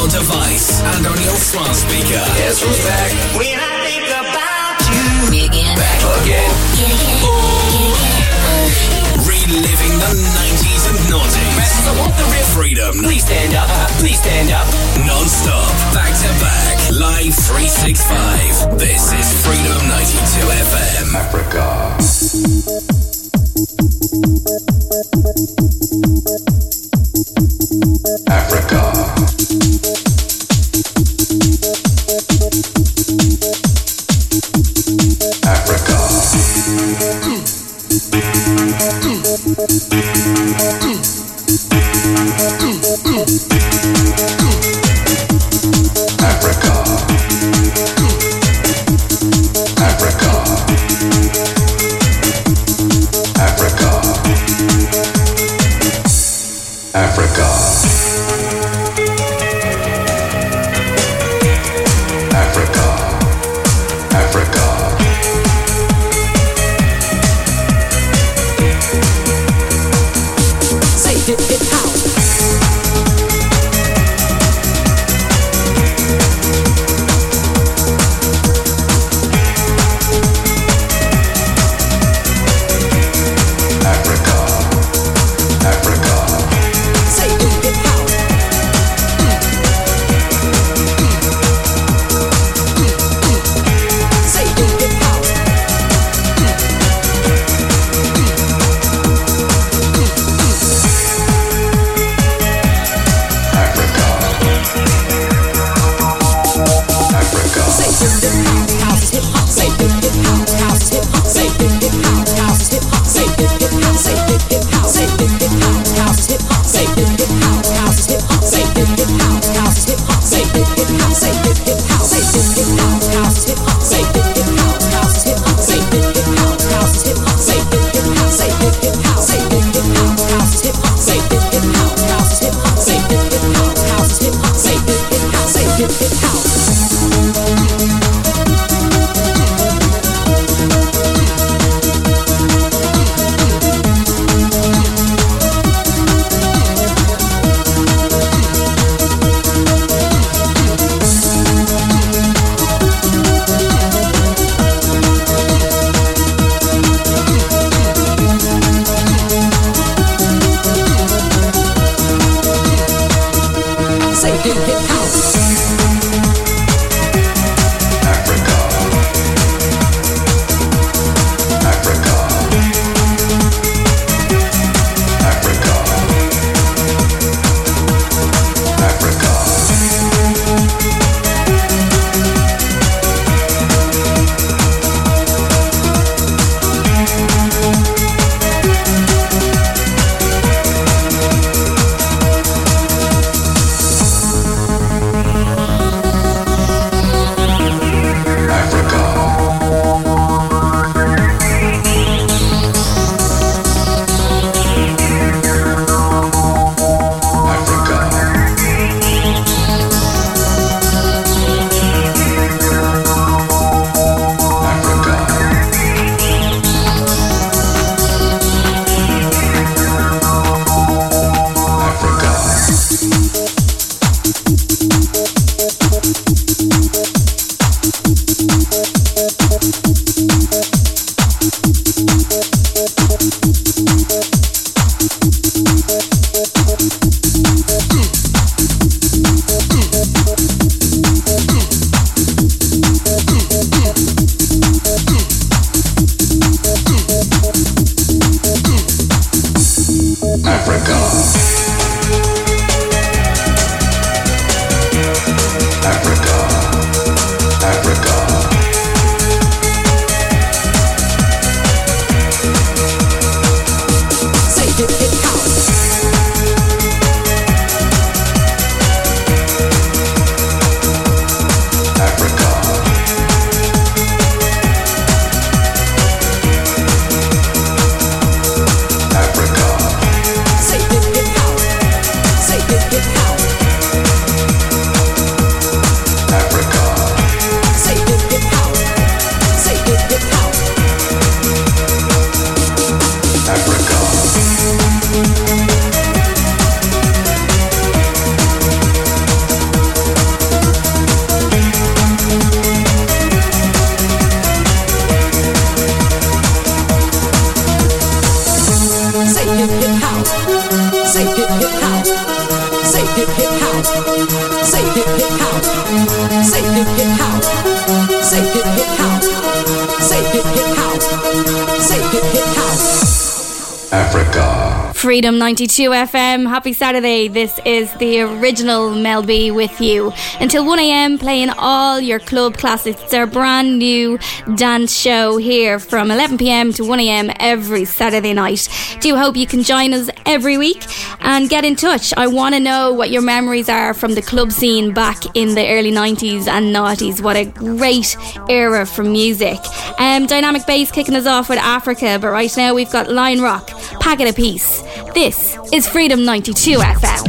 your device and on your smart speaker. Yes, we're back? When I think about you. Again. Back again. Oh. Reliving the 90s and noughties. Freedom. Please stand up. Please stand up. Non-stop. Back to back. Live 365. This is Freedom 92 FM. Africa. 92 FM. Happy Saturday. This is the original Mel B with you. Until 1 a.m., playing all your club classics. It's our brand new dance show here from 11 p.m. to 1 a.m. every Saturday night. Do hope you can join us every week and get in touch. I want to know what your memories are from the club scene back in the early 90s and 90s. What a great era for music. Um, Dynamic Bass kicking us off with Africa, but right now we've got Lionrock, Packet a Peace. This is Freedom 92 FM.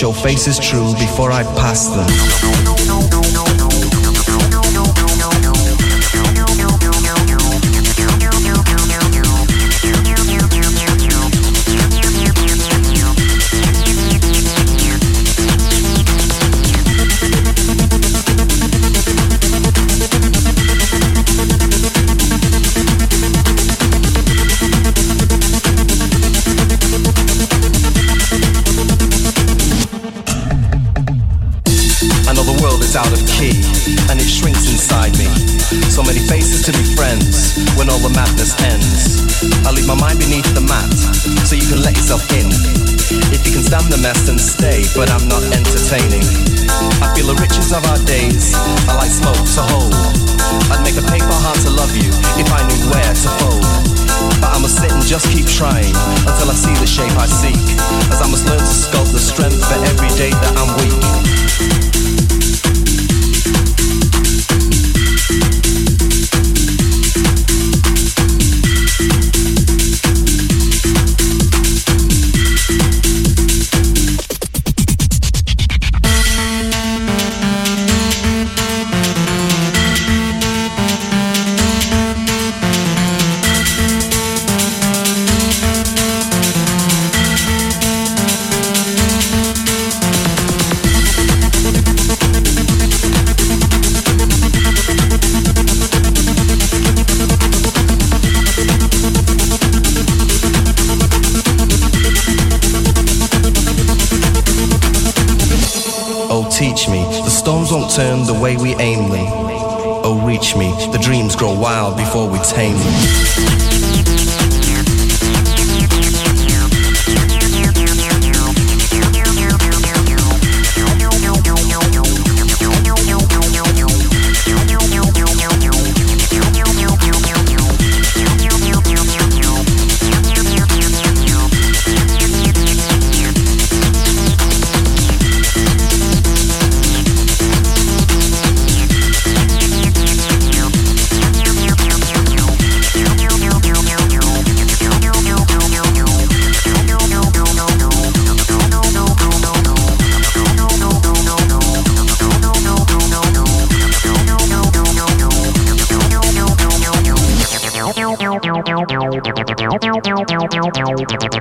Your face is true before I pass them.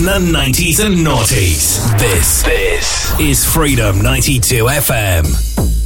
in the 90s and noughties. This, this is Freedom 92 FM.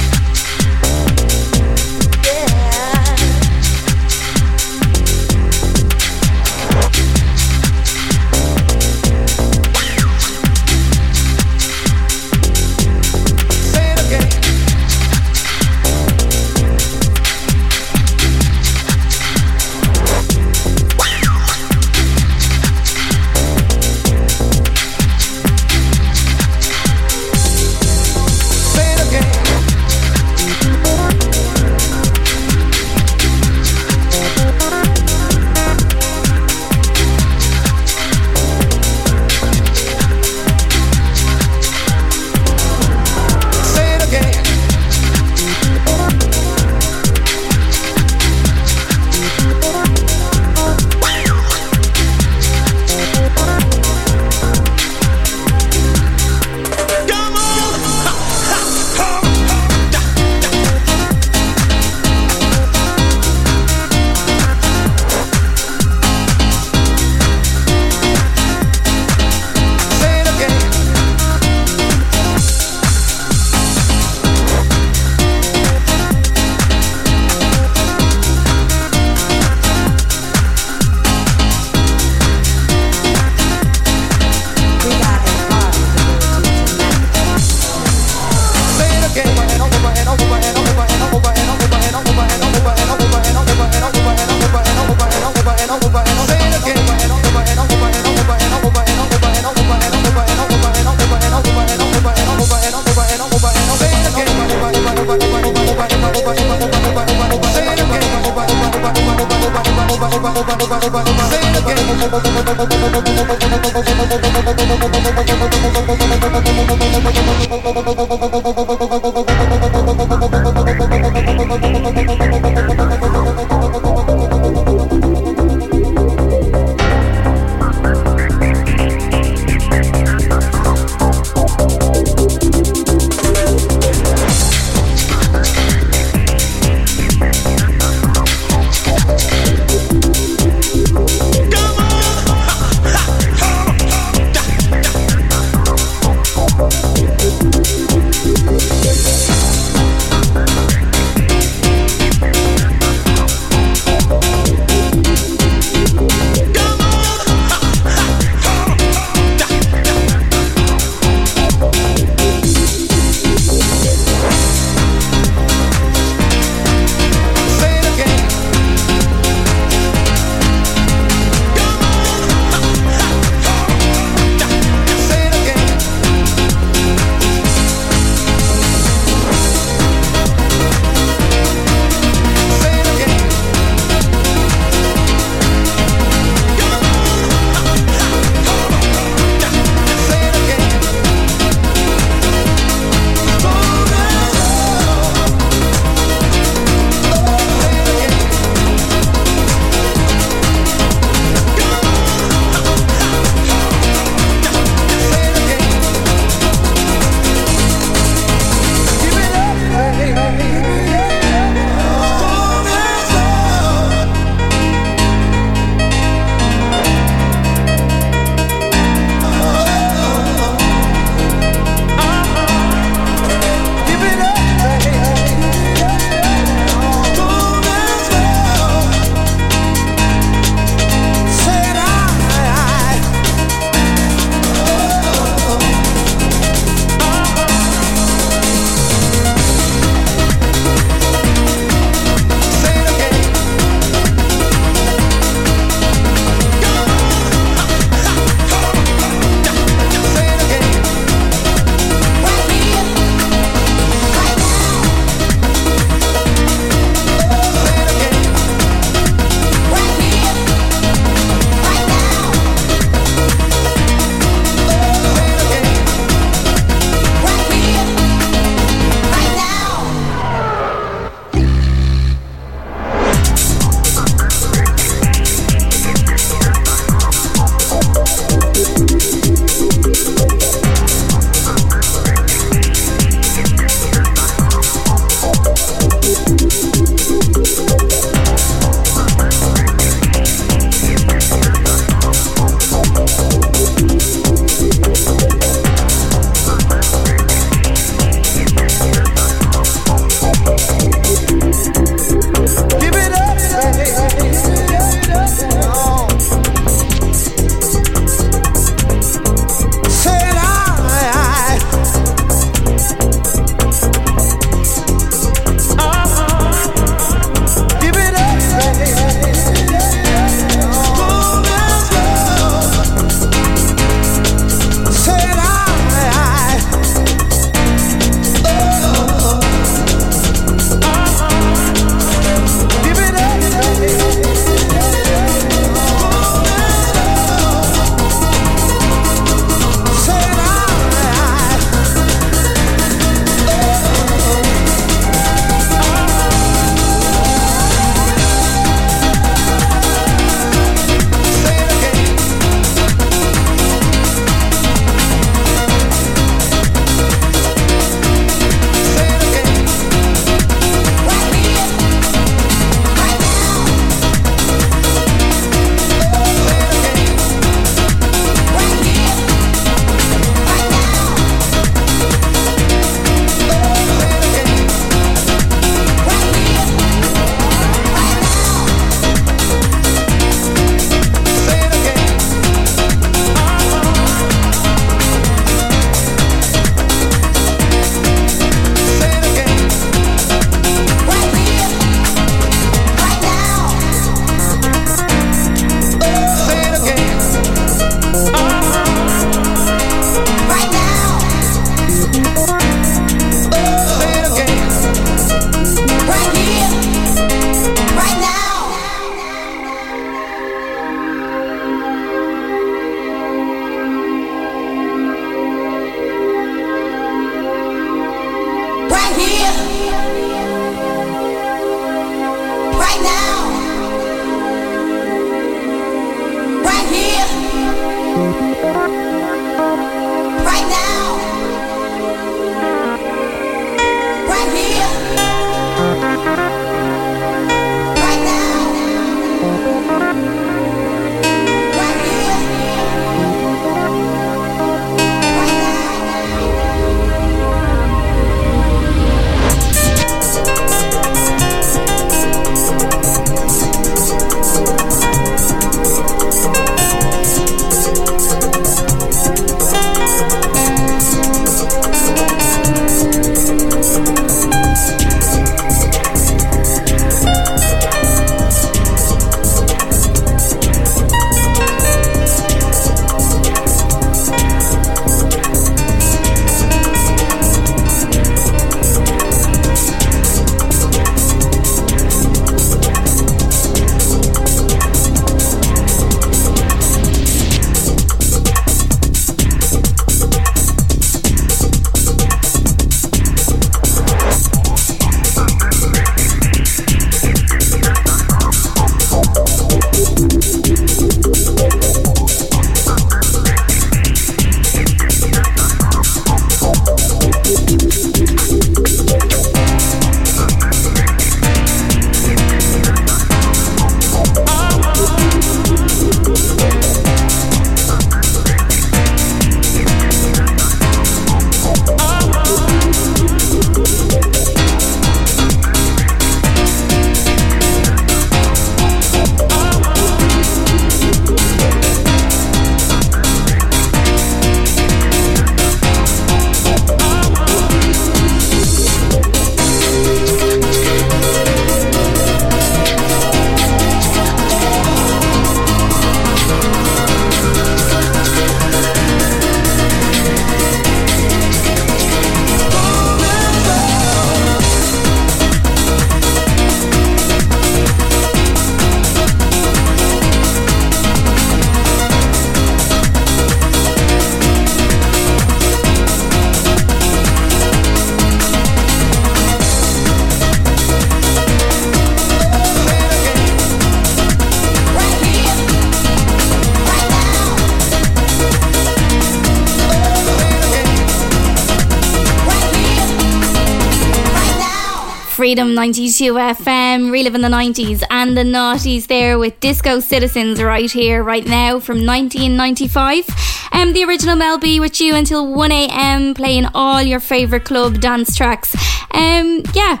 Freedom 92 FM, reliving the 90s and the noughties there with Disco Citizens right here, right now from 1995. Um, the original Mel B with you until 1am, playing all your favourite club dance tracks. Um, yeah,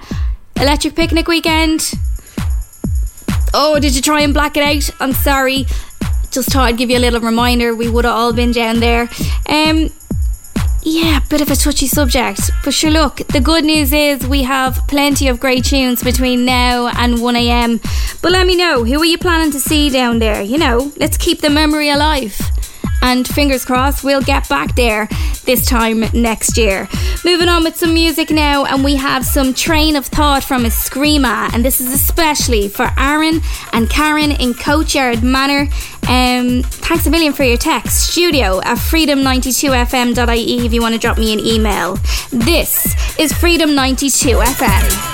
Electric Picnic Weekend. Oh, did you try and black it out? I'm sorry. Just thought I'd give you a little reminder. We would have all been down there. Um, bit of a touchy subject. But sure, look, the good news is we have plenty of great tunes between now and 1am. But let me know, who are you planning to see down there? You know, let's keep the memory alive. And fingers crossed, we'll get back there this time next year. Moving on with some music now, and we have some Train of Thought from Escrima, and this is especially for Aaron and Karen in Coachyard Manor. Um, thanks a million for your text. Studio at freedom92fm.ie if you want to drop me an email. This is Freedom92FM.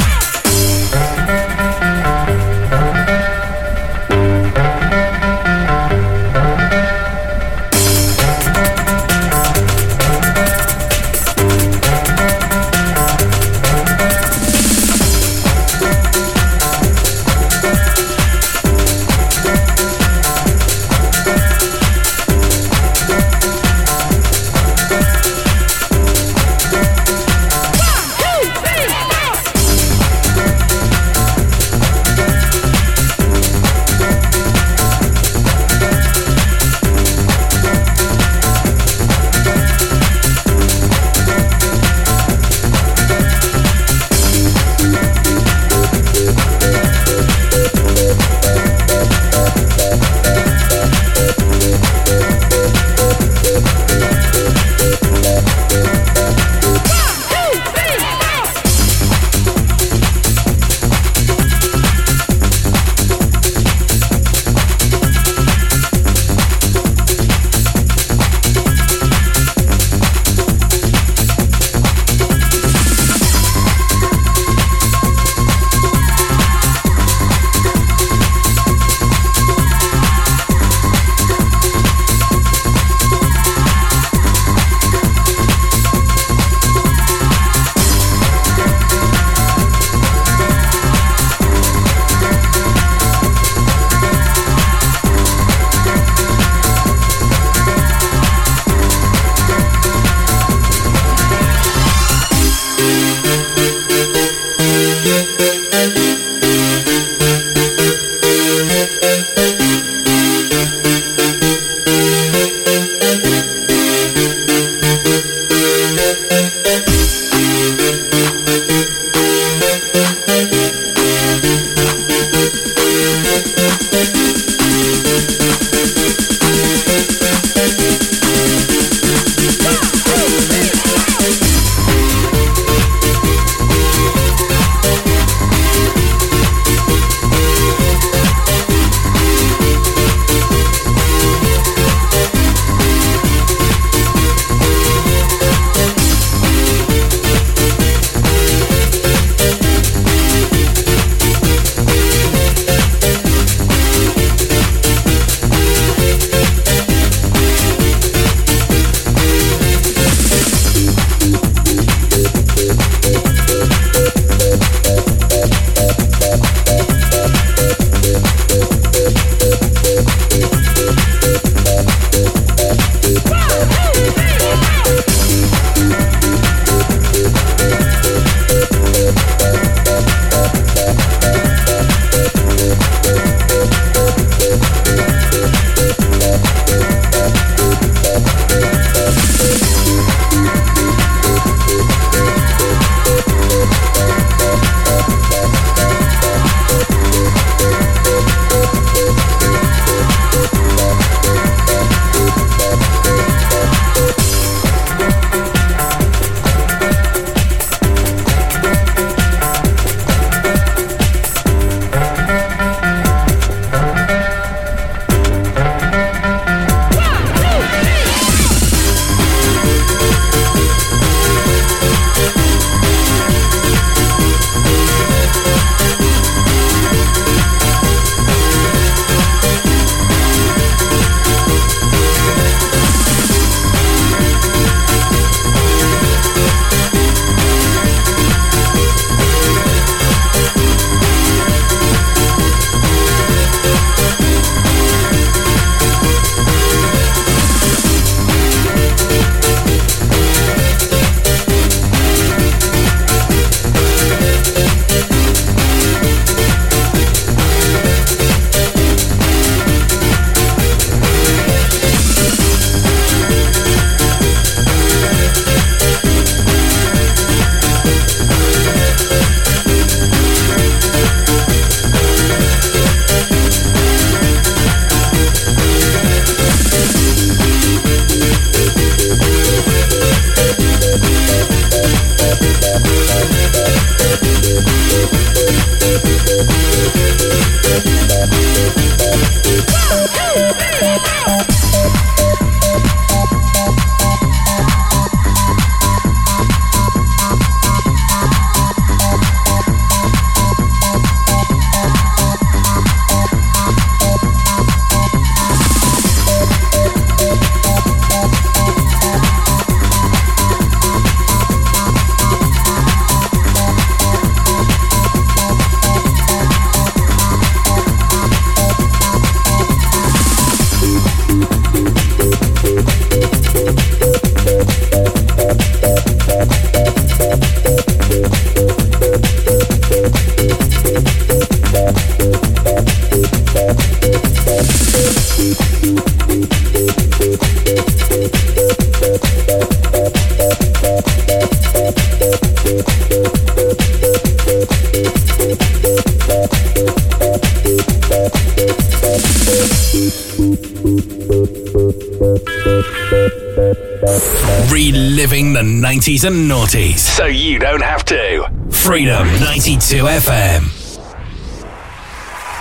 And naughties. So you don't have to. Freedom 92 FM.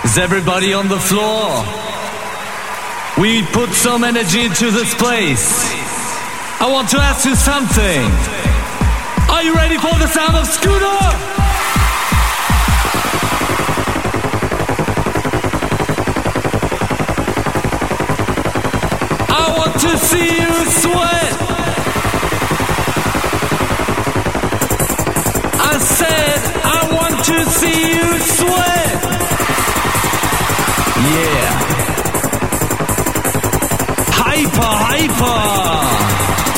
Is everybody on the floor? We put some energy into this place. I want to ask you something. Are you ready for the sound of Scooter? to see you sweat. see you sweat. Yeah. Hyper, hyper.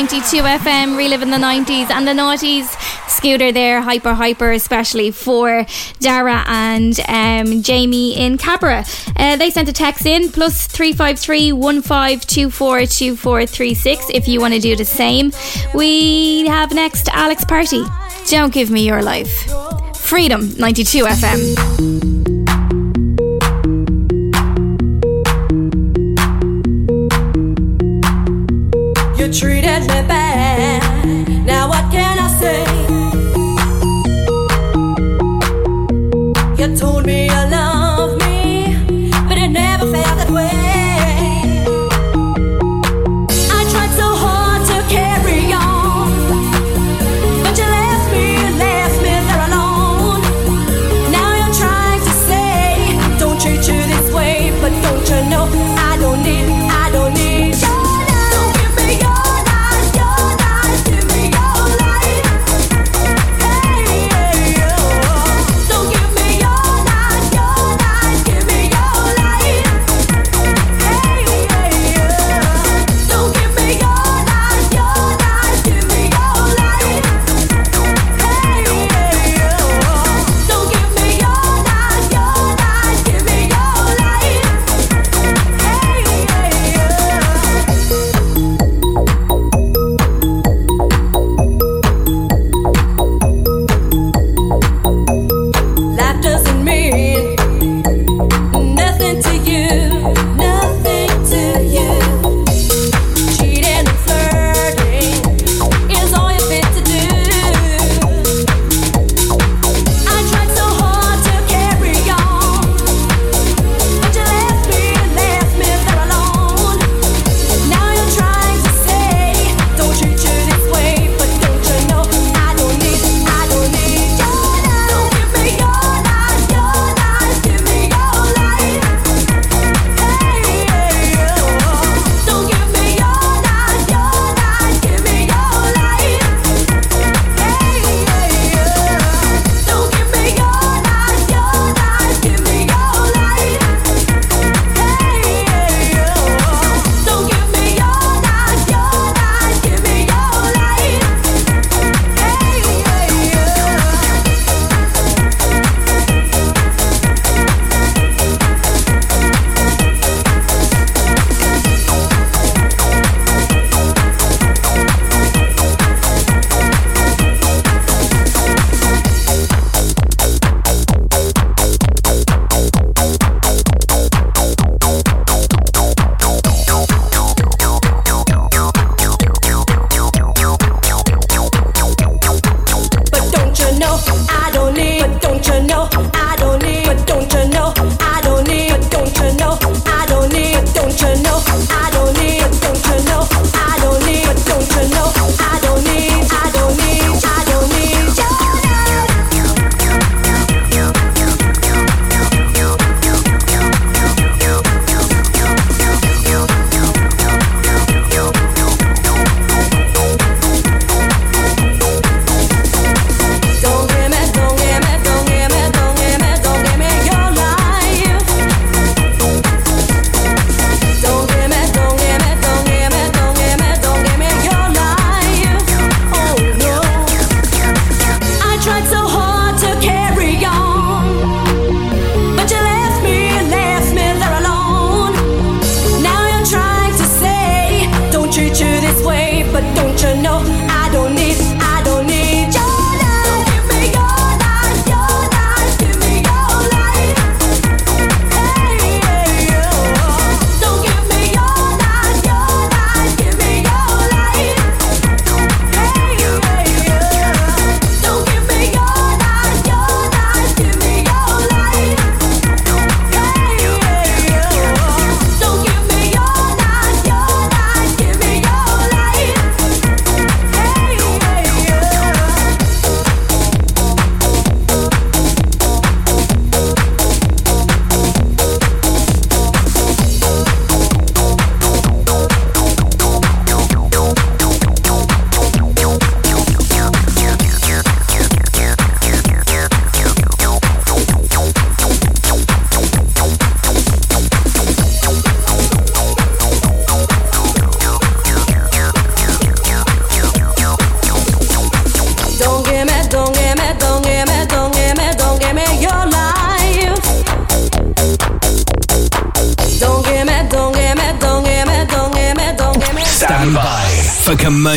92 FM, reliving the 90s and the noughties. Scooter there, hyper, hyper, especially for Dara and um, Jamie in Cabra. Uh, they sent a text in plus 353 15242436 if you want to do the same. We have next Alex Party. Don't give me your life. Freedom 92 FM.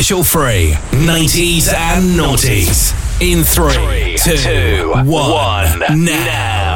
Commercial free 90s and noughties. In three, two, one, now.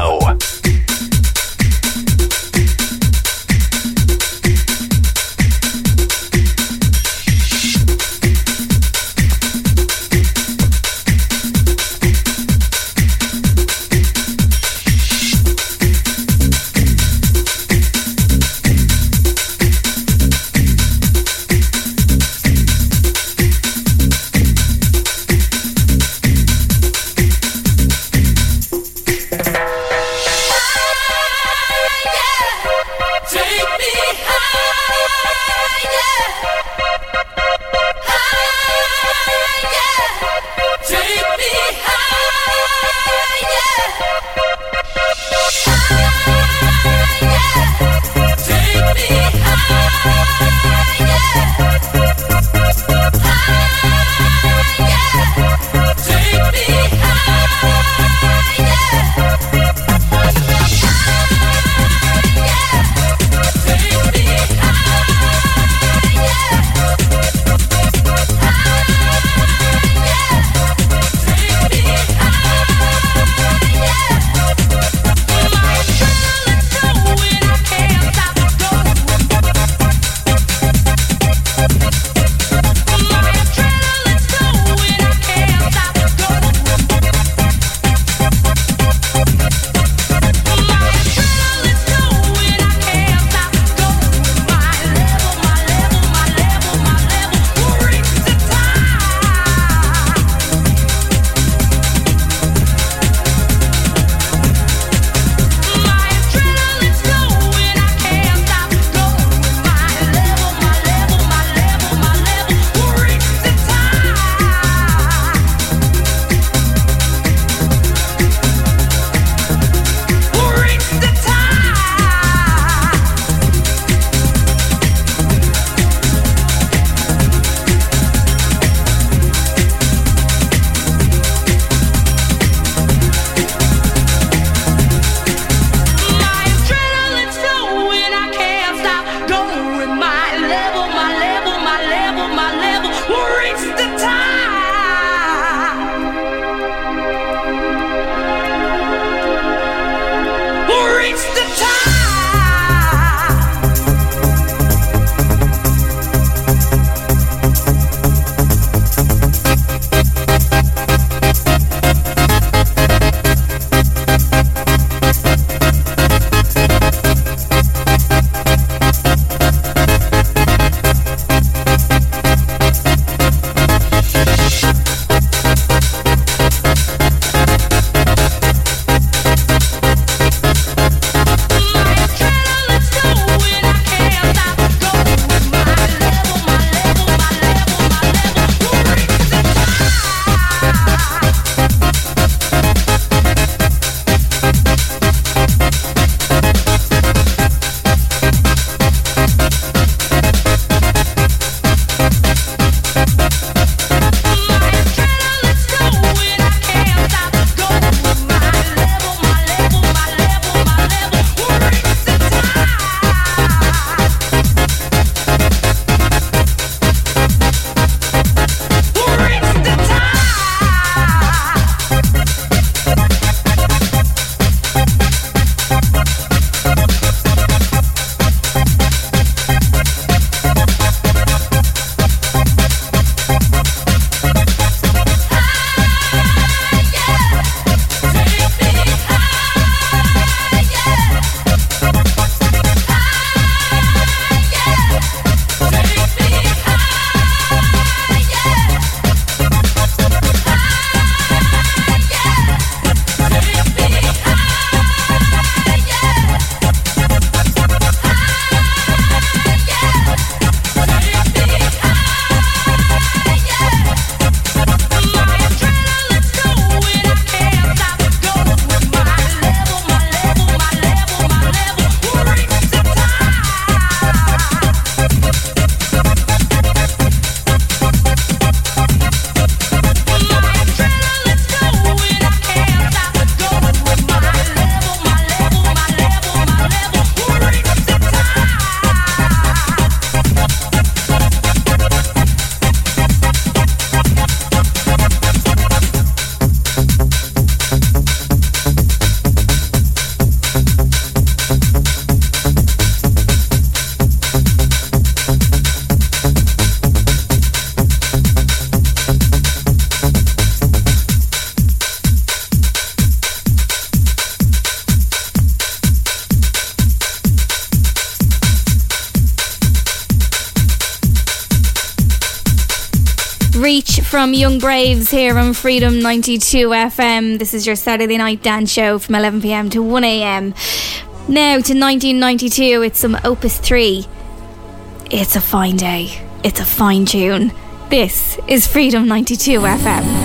From Young Braves here on Freedom 92 FM. This is your Saturday night dance show from 11 pm to 1 am. Now to 1992, it's some Opus 3. It's a fine day. It's a fine tune. This is Freedom 92 FM.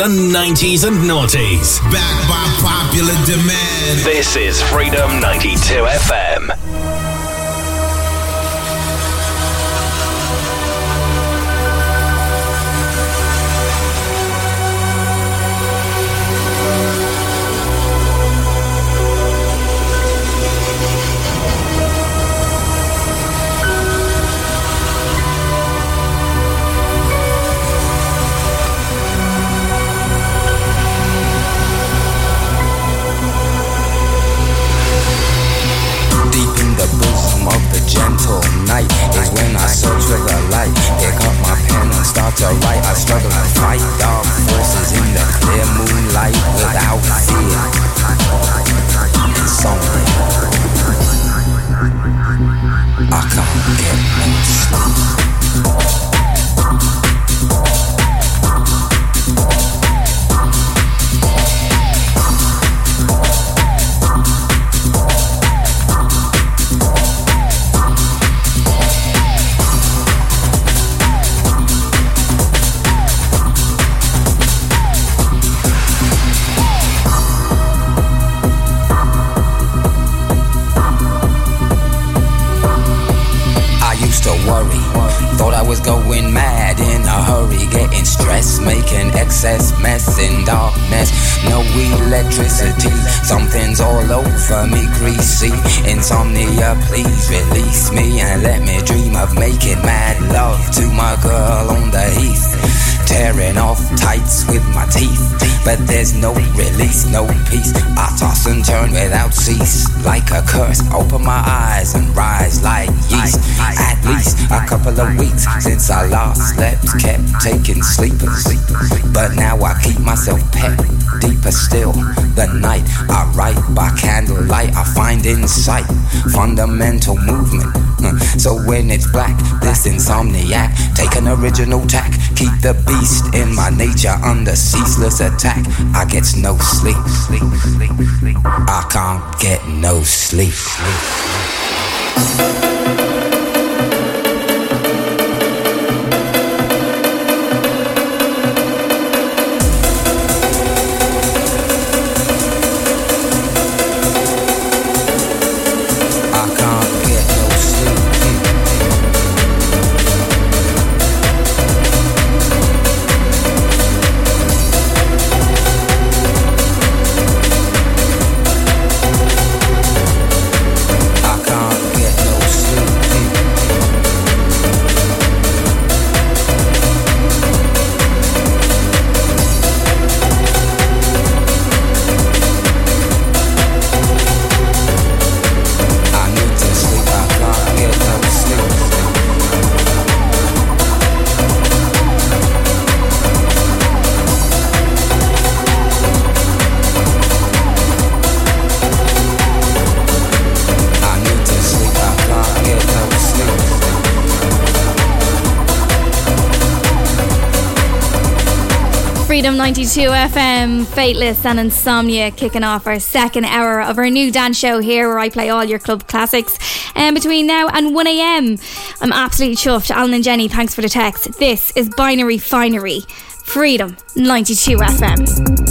The 90s and noughties. Back by popular demand. This is Freedom but there's no release, no peace. I toss and turn without cease, like a curse. Open my eyes and rise like yeast. At least a couple of weeks since I last slept, kept taking sleepers. But now I keep myself pet deeper still. The night I write by candlelight, I find insight, fundamental movement. So when it's black, this insomniac, take an original tack, keep the beast in my nature under ceaseless attack. I get no sleep. I can't get no sleep. FM, Faithless and Insomnia kicking off our second hour of our new dance show here where I play all your club classics. And between now and 1am, I'm absolutely chuffed. Alan and Jenny, thanks for the text. This is Binary Finery, Freedom 92 FM.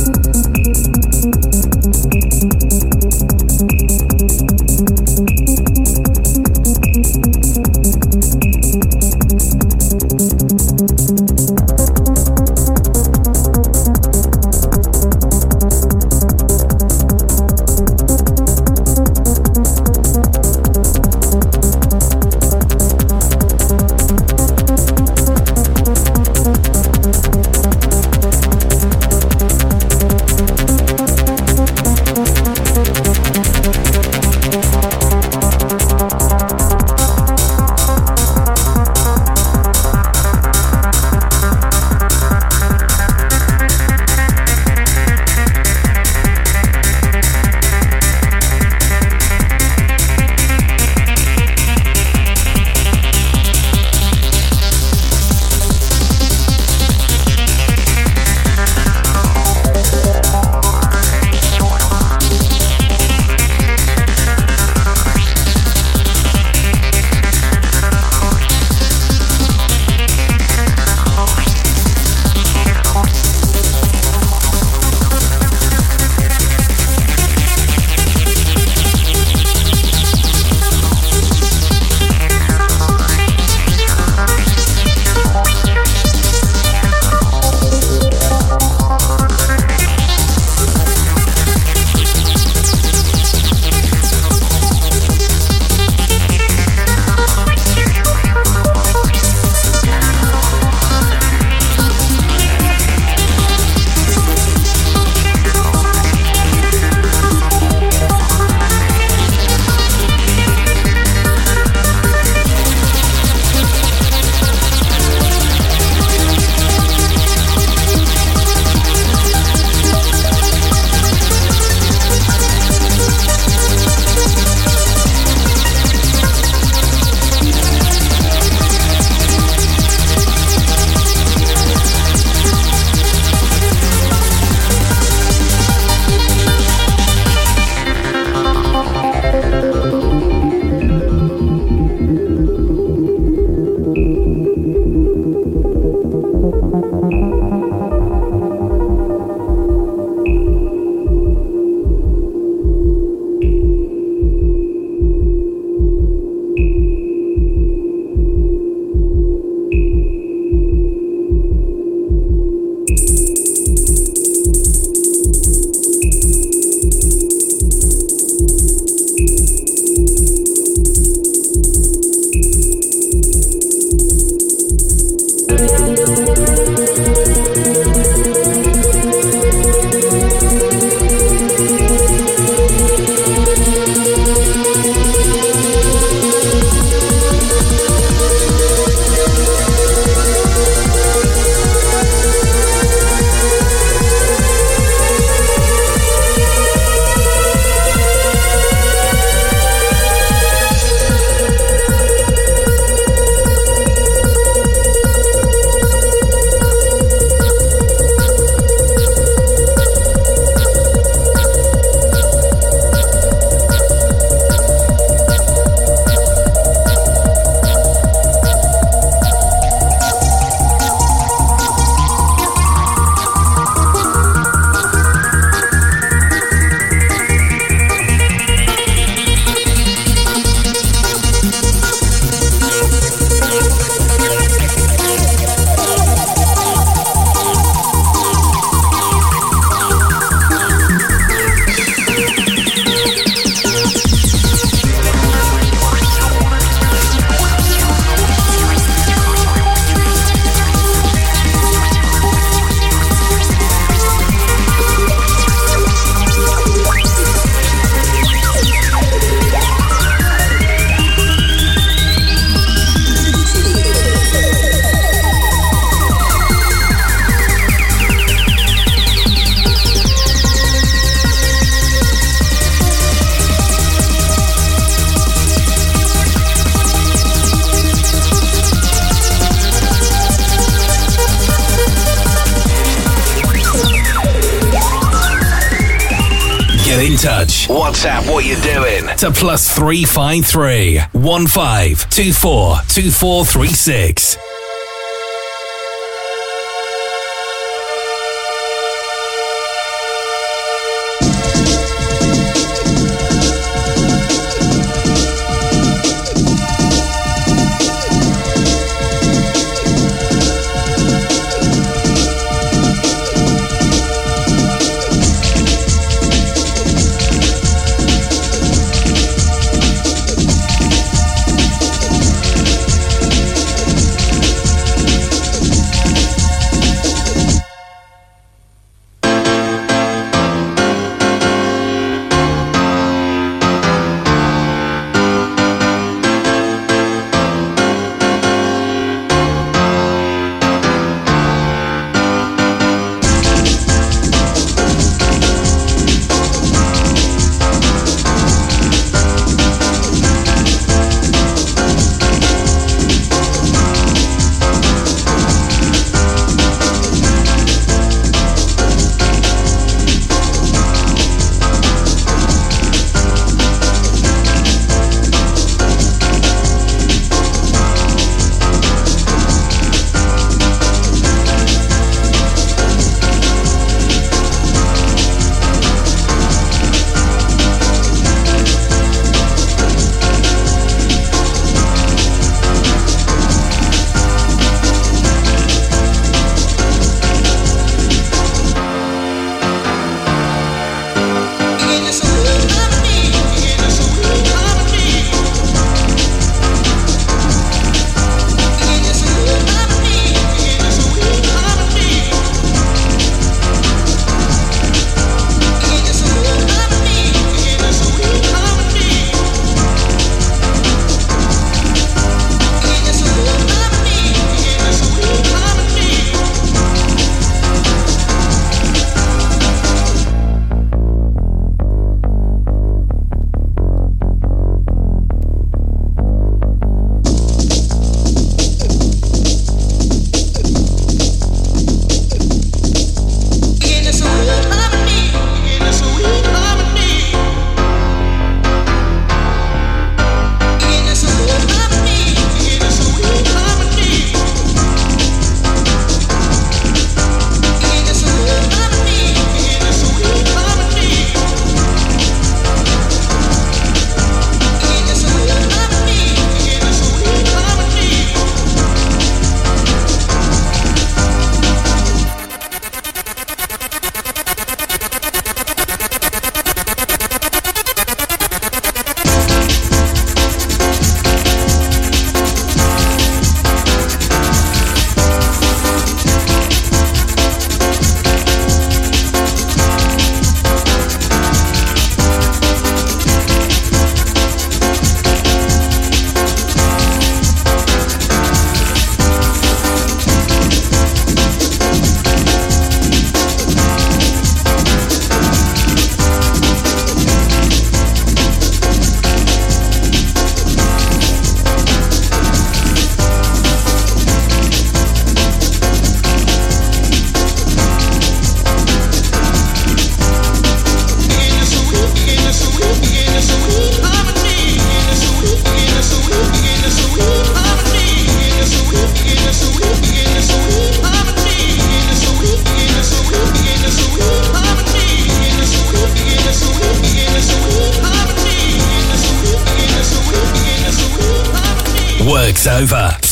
Get in touch. WhatsApp what you're doing to plus 353 1524 2436.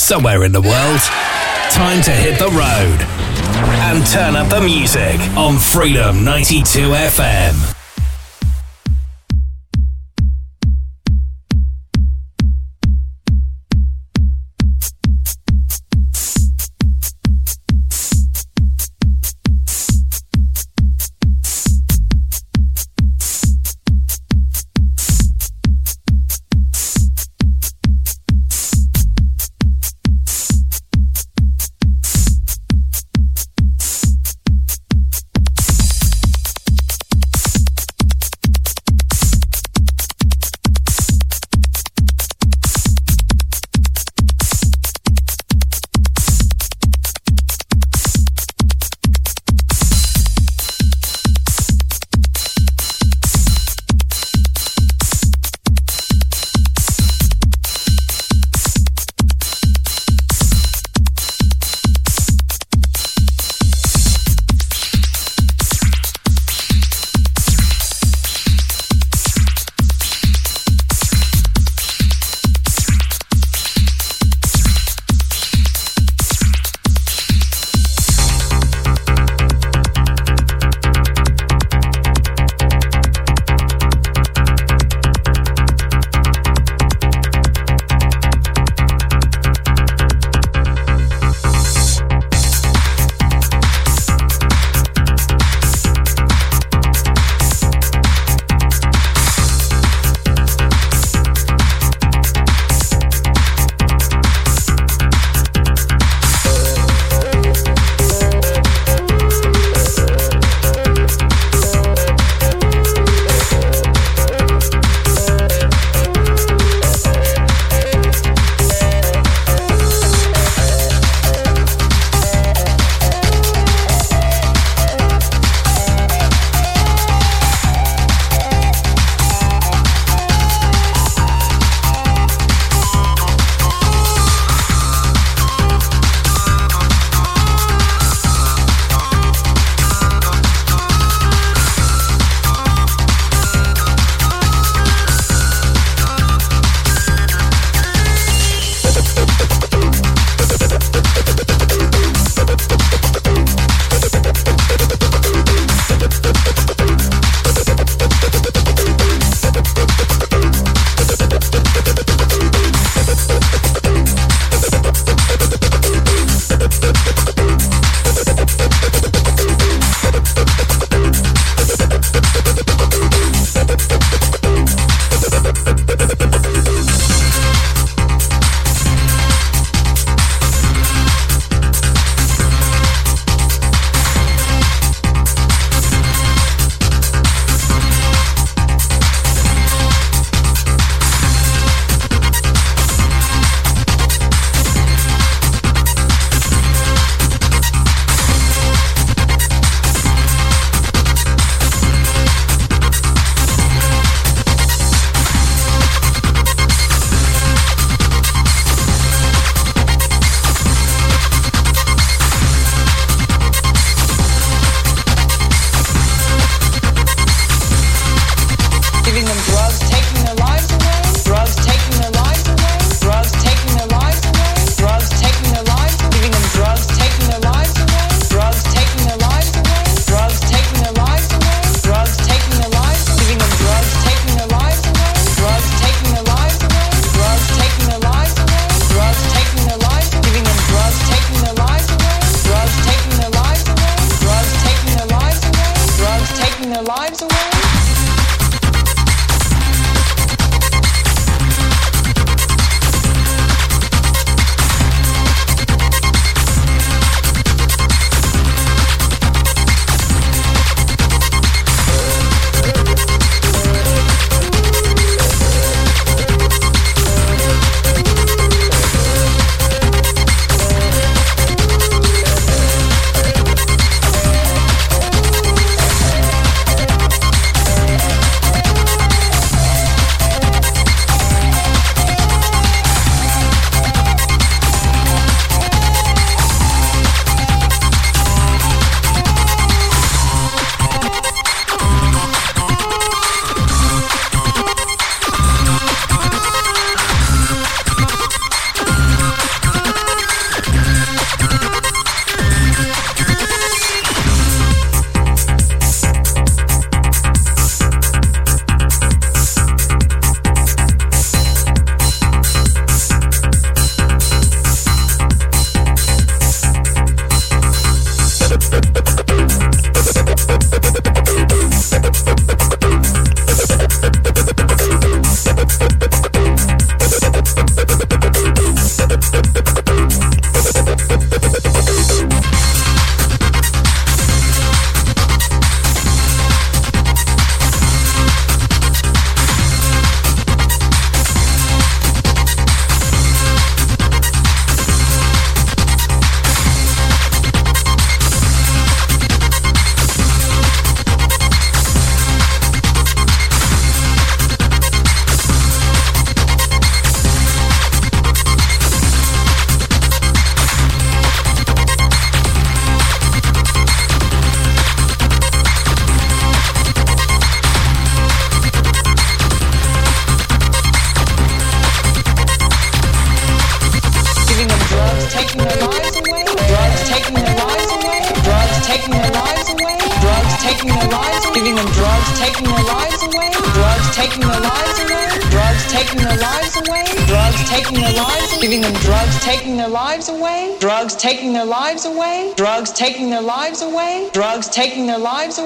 Somewhere in the world. Time to hit the road and turn up the music on Freedom 92 FM.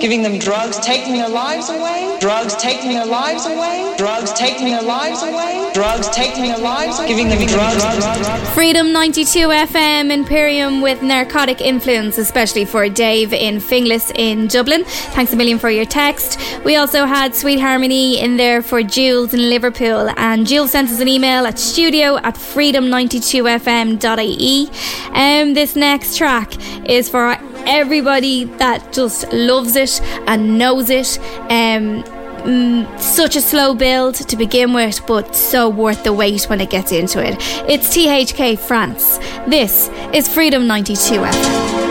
Giving them drugs, taking their lives away, drugs taking their lives away, drugs taking their lives away, drugs taking their lives, away, giving them drugs. Freedom 92 FM Empirion with narcotic influence, especially for Dave in Finglas in Dublin. Thanks a million for your text. We also had Sweet Harmony in there for Jules in Liverpool, and Jules sent us an email at studio at freedom92fm.ie. Um, this next track is for everybody that just loves it and knows it. Um, mm, such a slow build to begin with, but so worth the wait when it gets into it. It's THK France. This is Freedom 92 FM.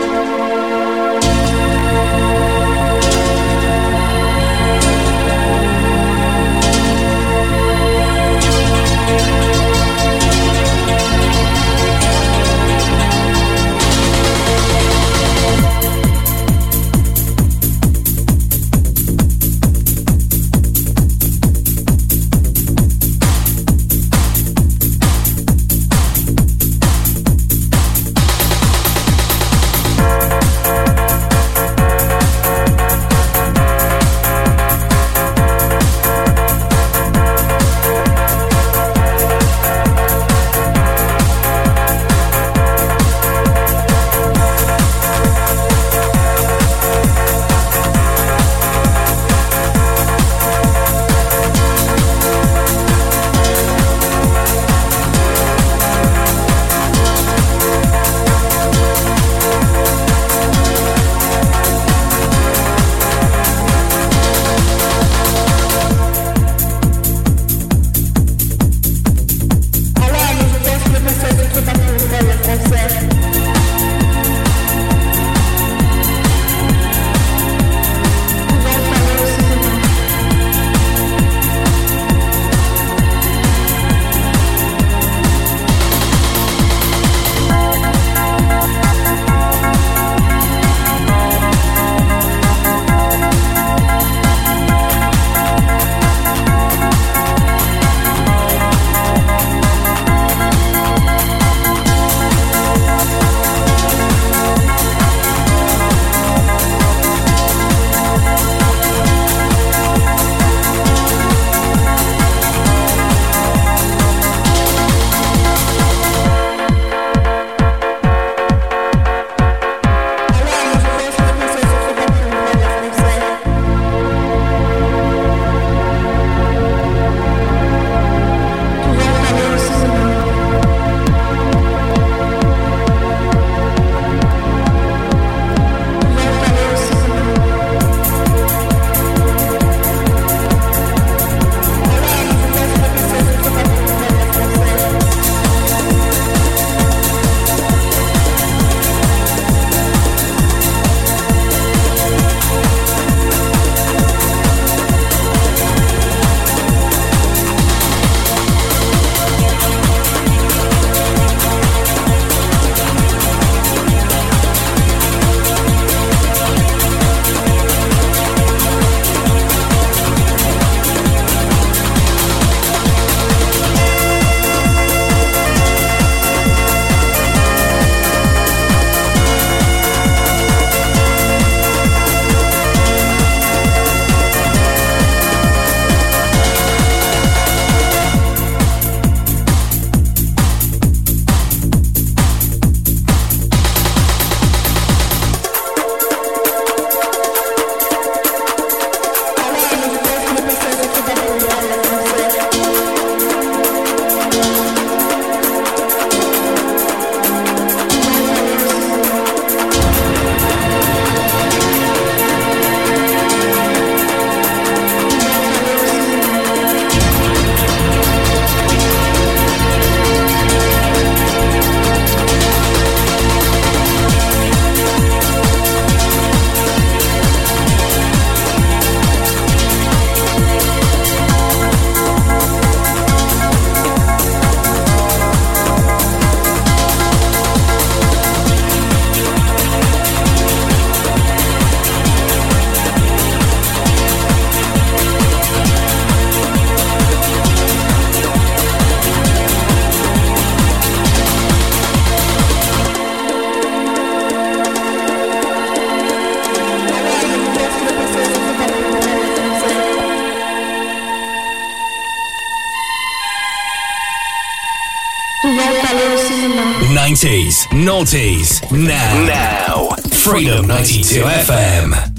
90s, noughties, now. Now. Freedom 92 FM.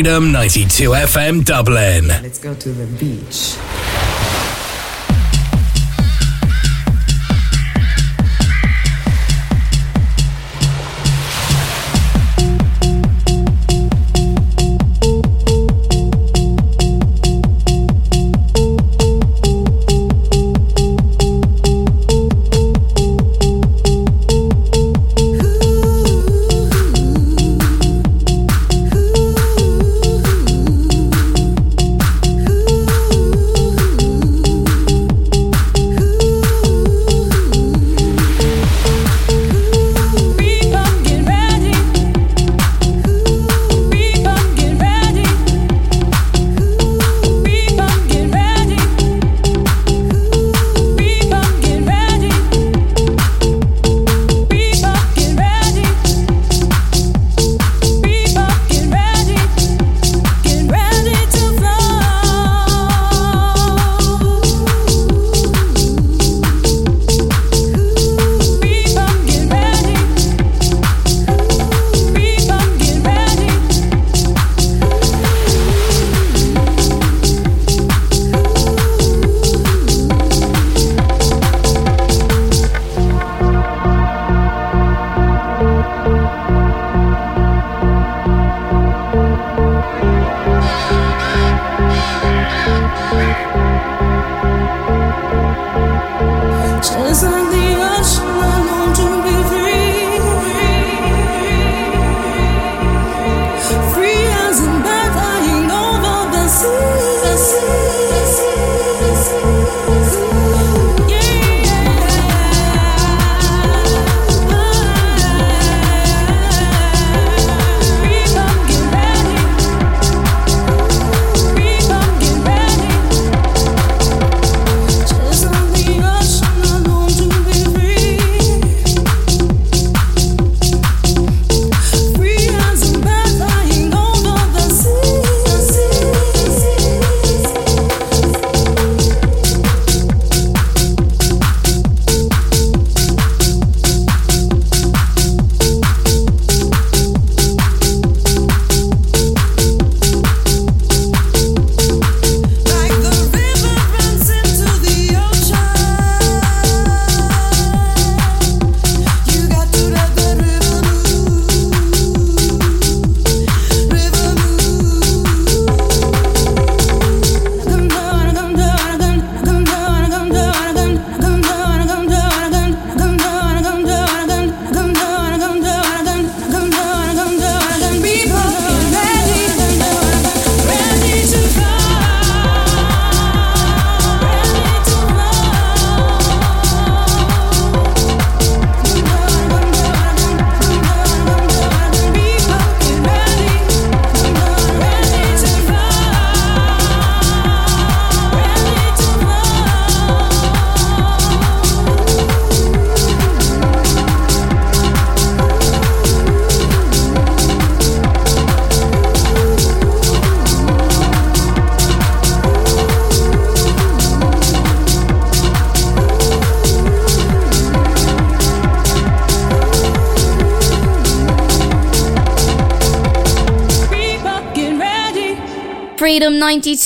Freedom 92 FM Dublin. Let's go to the beach.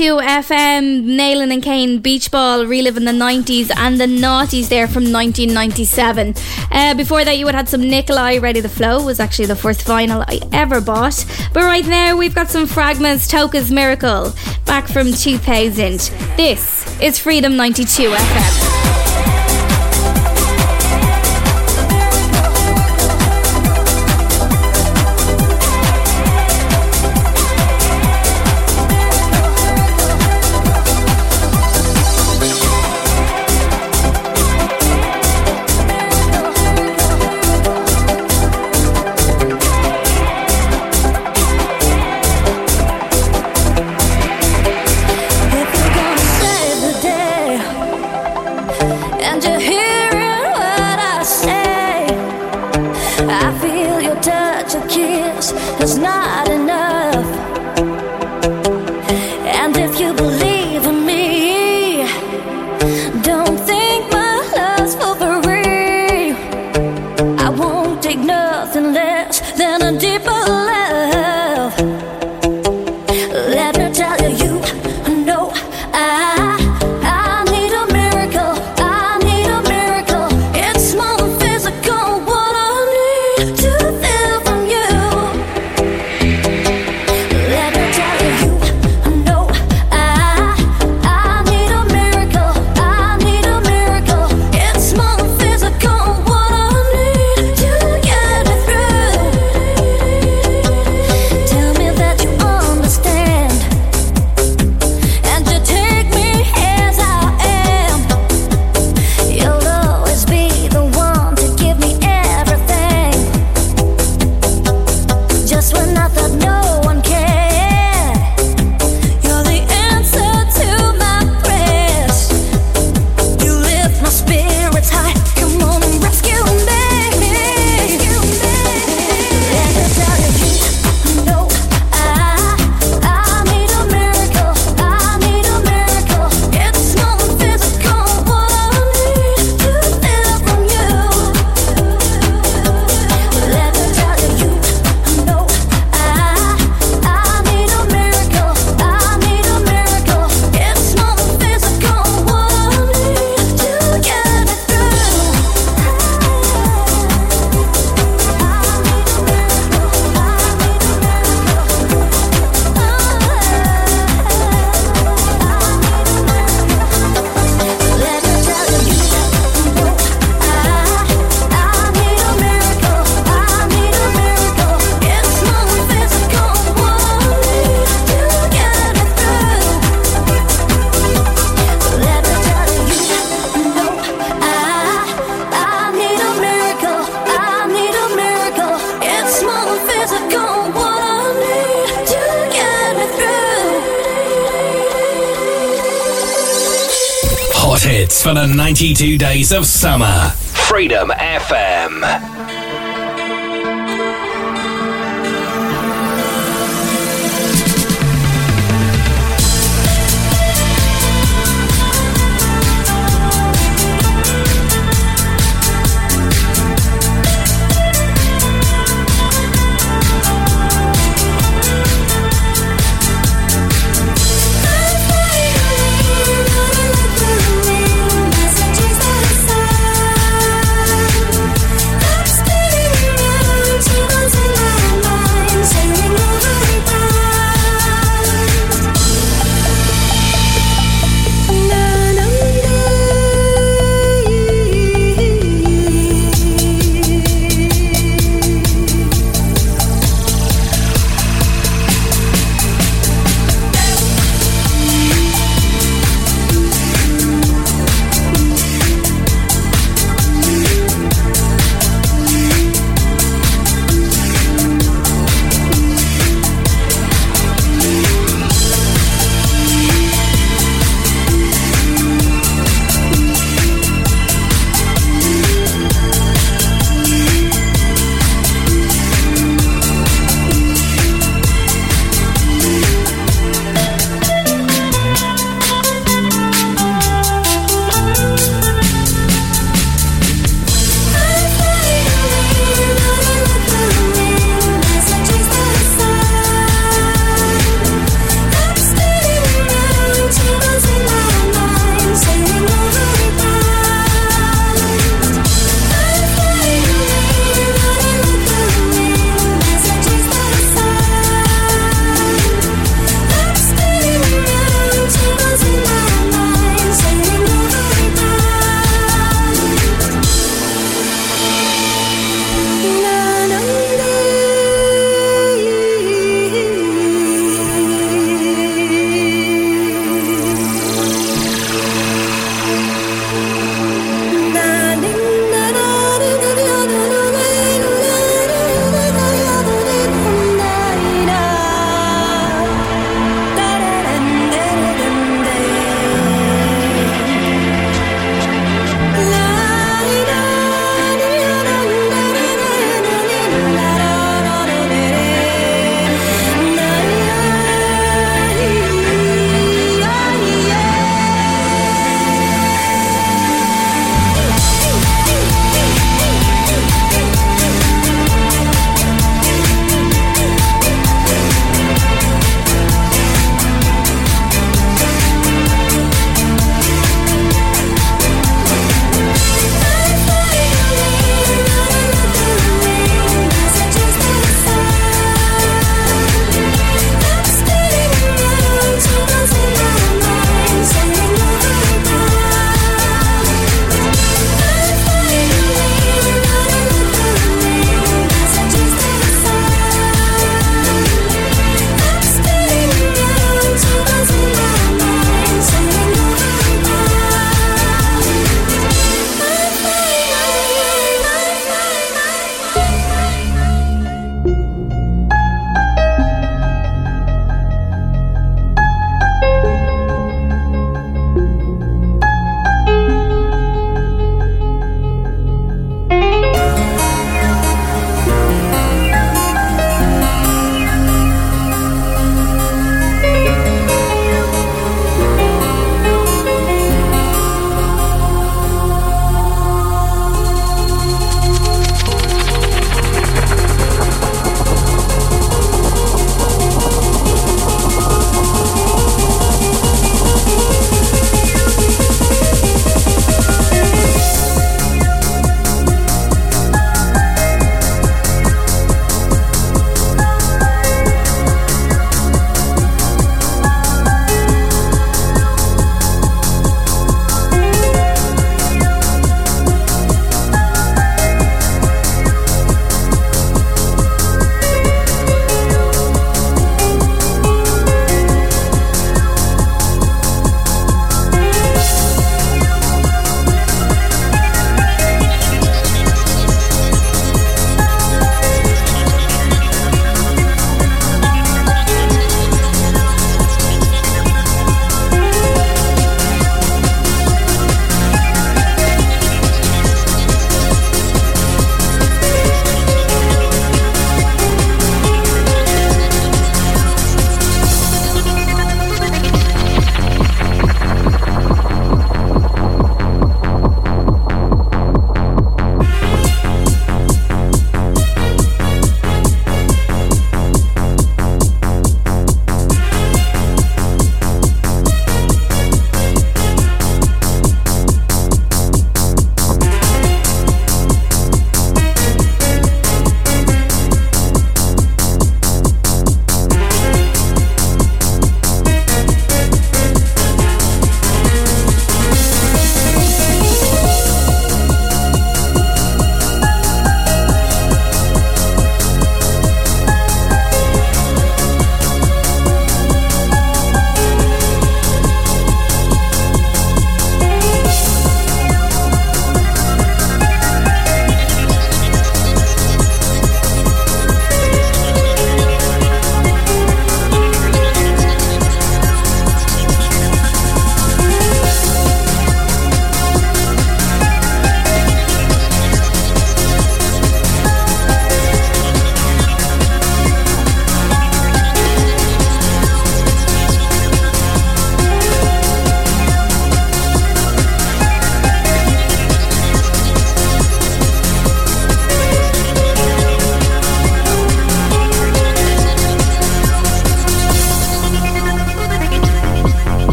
92 FM, Nalin and Kane, Beach Ball, reliving the 90s and the noughties there from 1997. Uh, before that, you would have had some Nikolai, Ready the Flow, was actually the first vinyl I ever bought. But right now, we've got some Fragma, Toca's Miracle, back from 2000. This is Freedom 92 FM. 22 days of summer. Freedom FM.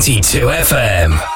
92 FM.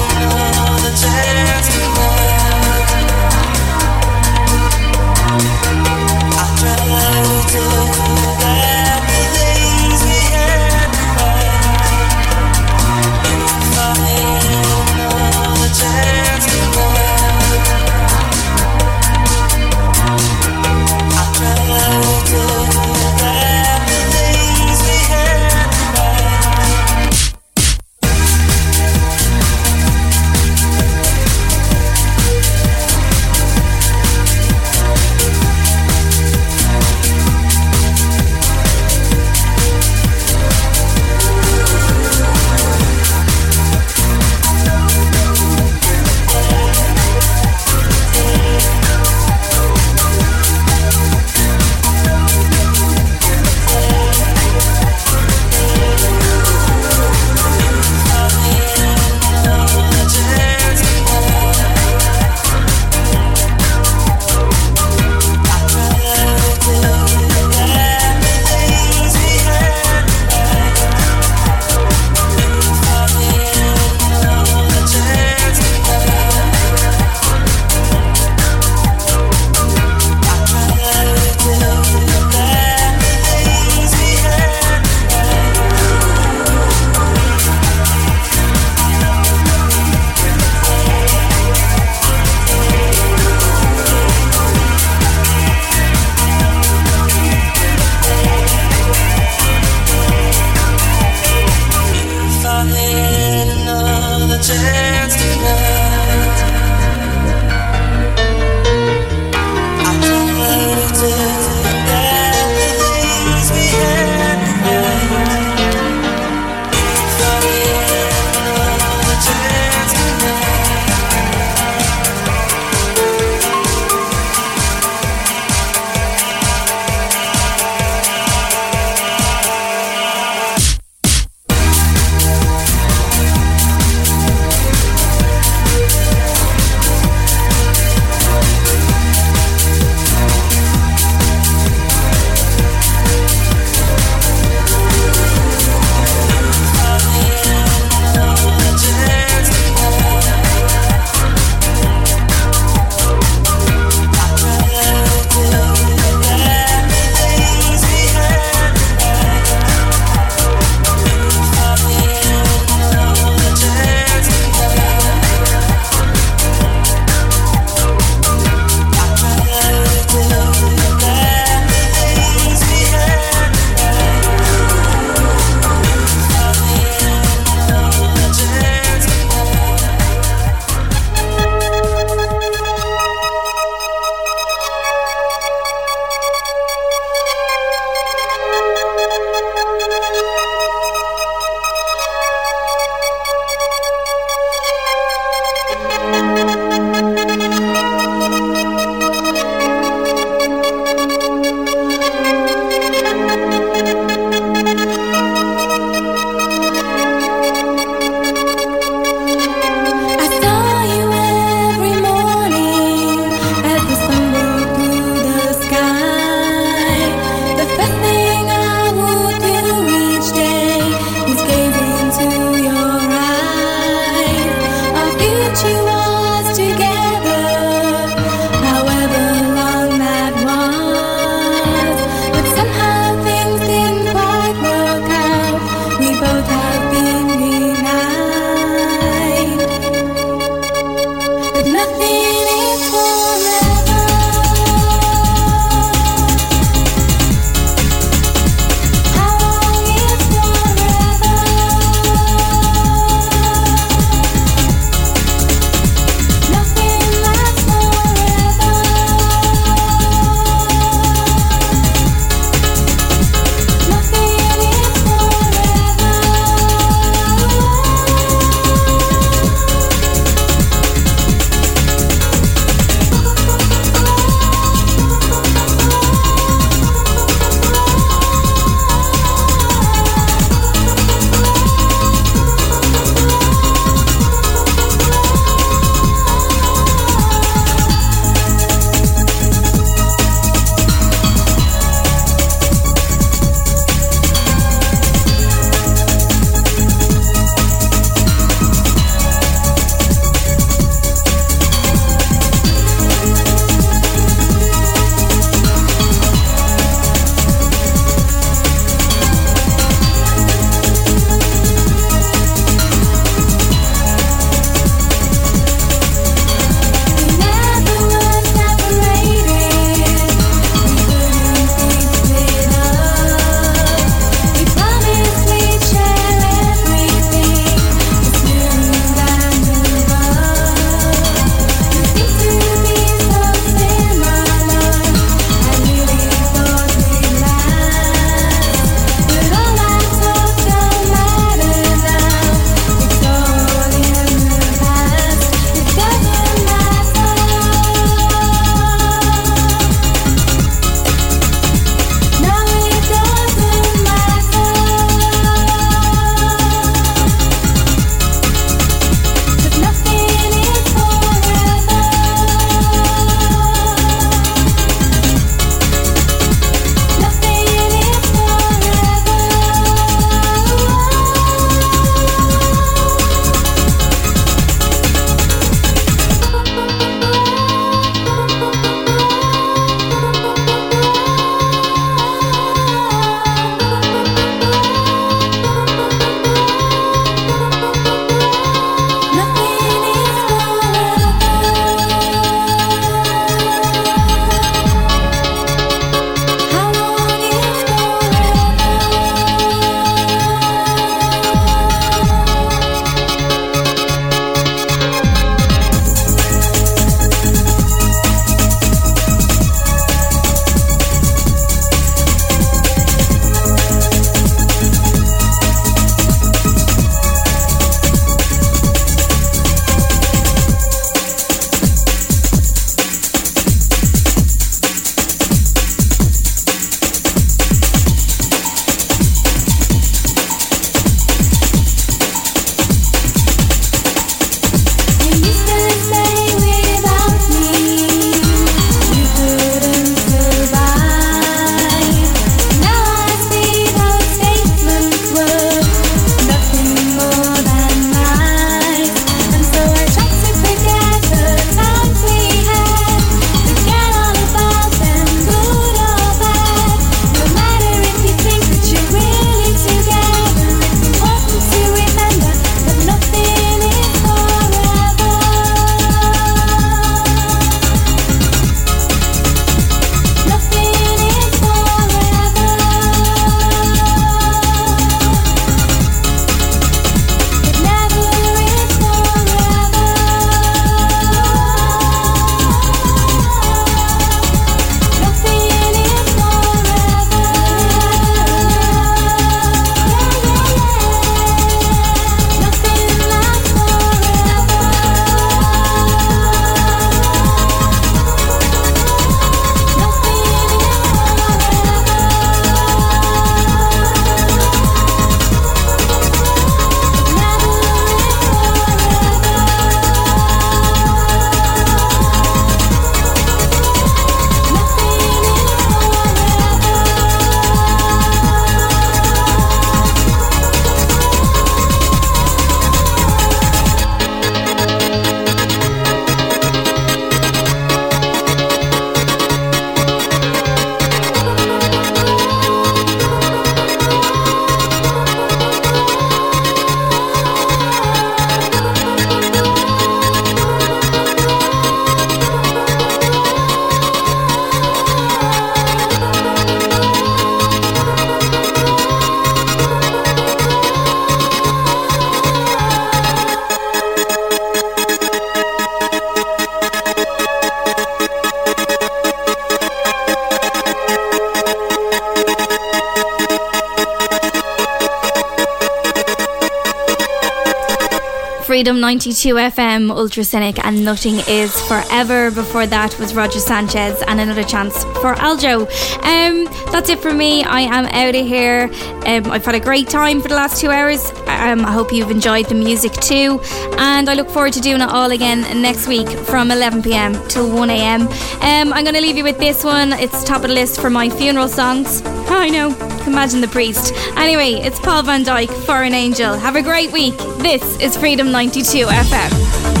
Freedom 92 FM, Ultracynic, and Nothing is Forever. Before that was Roger Sanchez and another chance for Aljo. Um, that's it for me. I am out of here. Um, I've had a great time for the last two hours. Um, I hope you've enjoyed the music too. And I look forward to doing it all again next week from 11 pm till 1 am. Um, I'm going to leave you with this one. It's top of the list for my funeral songs. I know. Imagine the priest. Anyway, it's Paul Van Dyk for an angel. Have a great week. This is Freedom 92 FM.